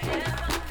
forever.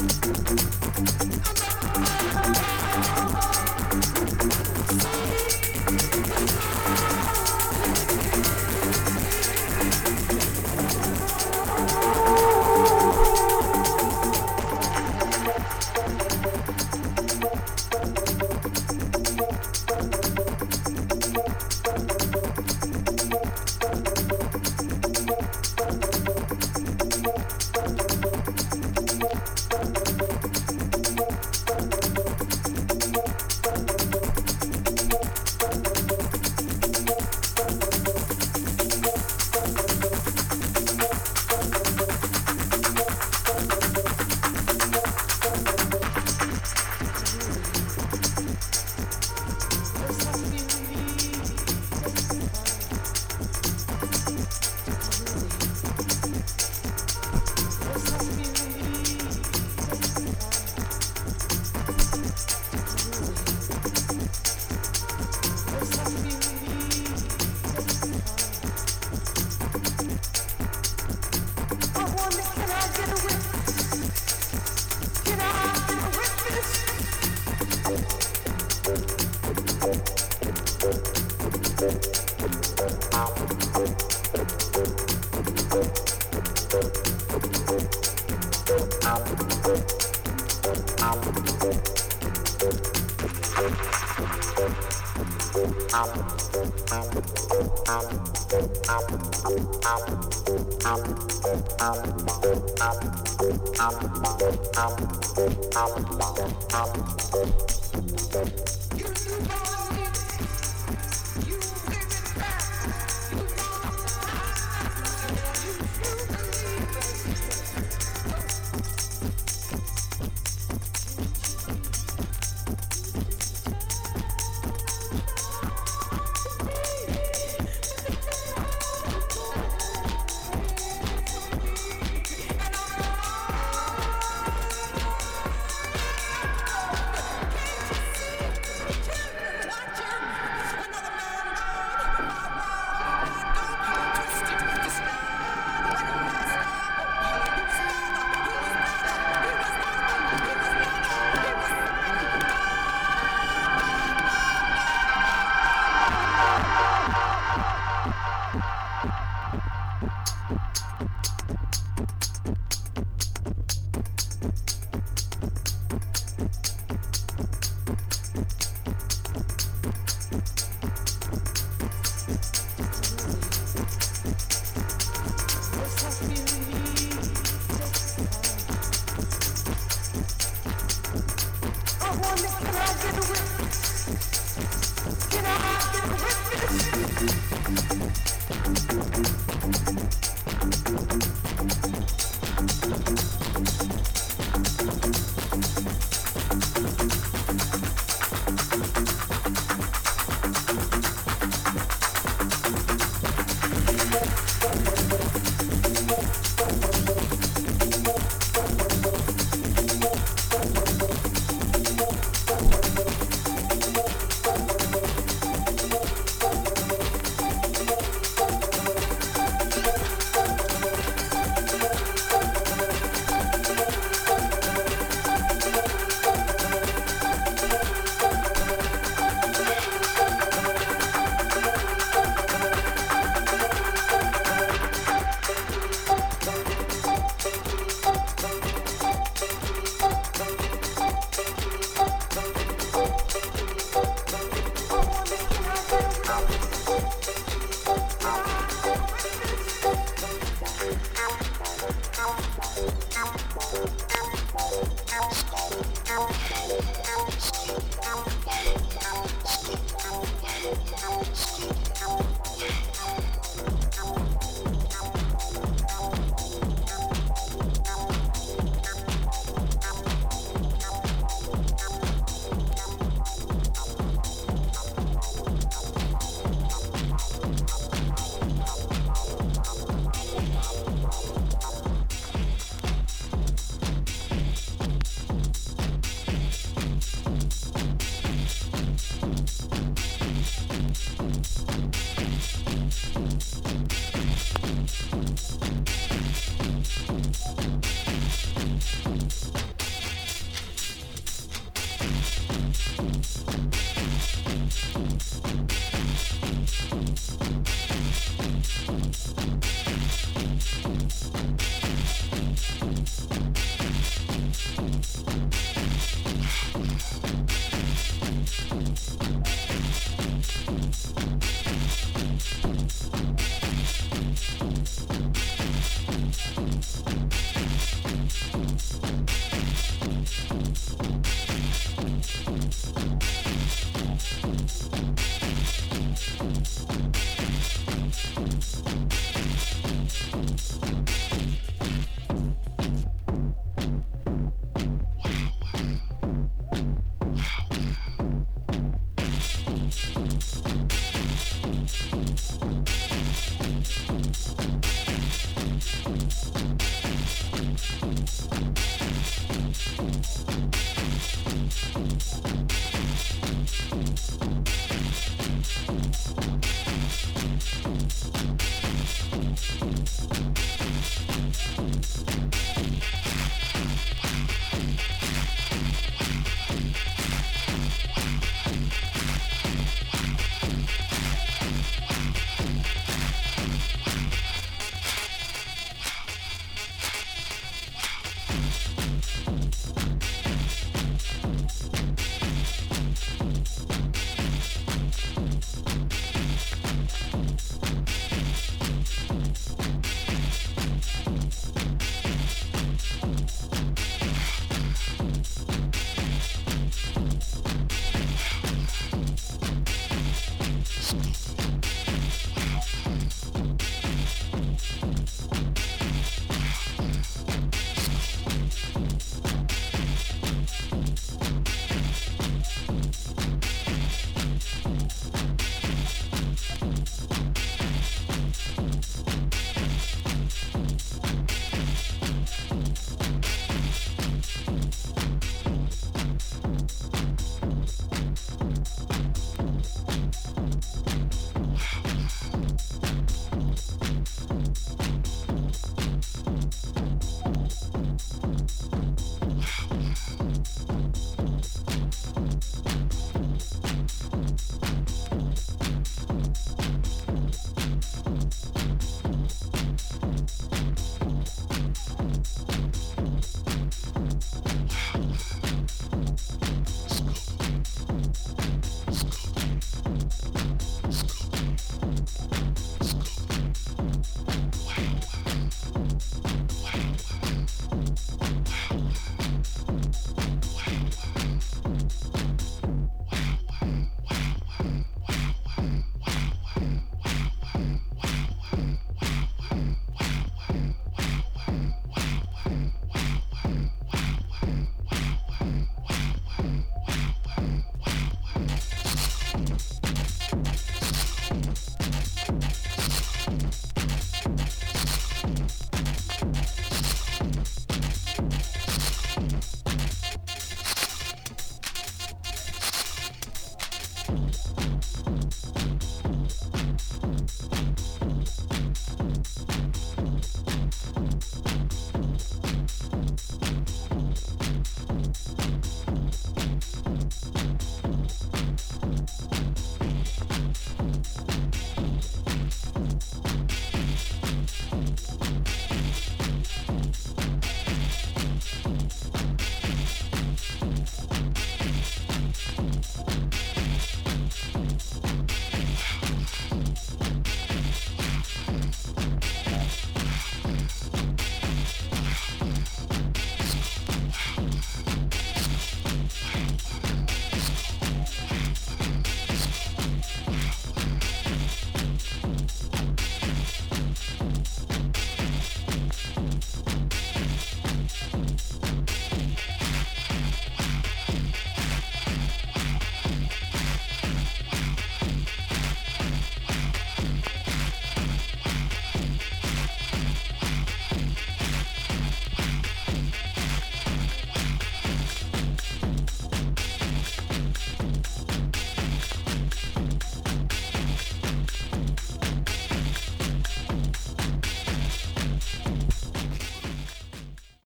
I'm Thank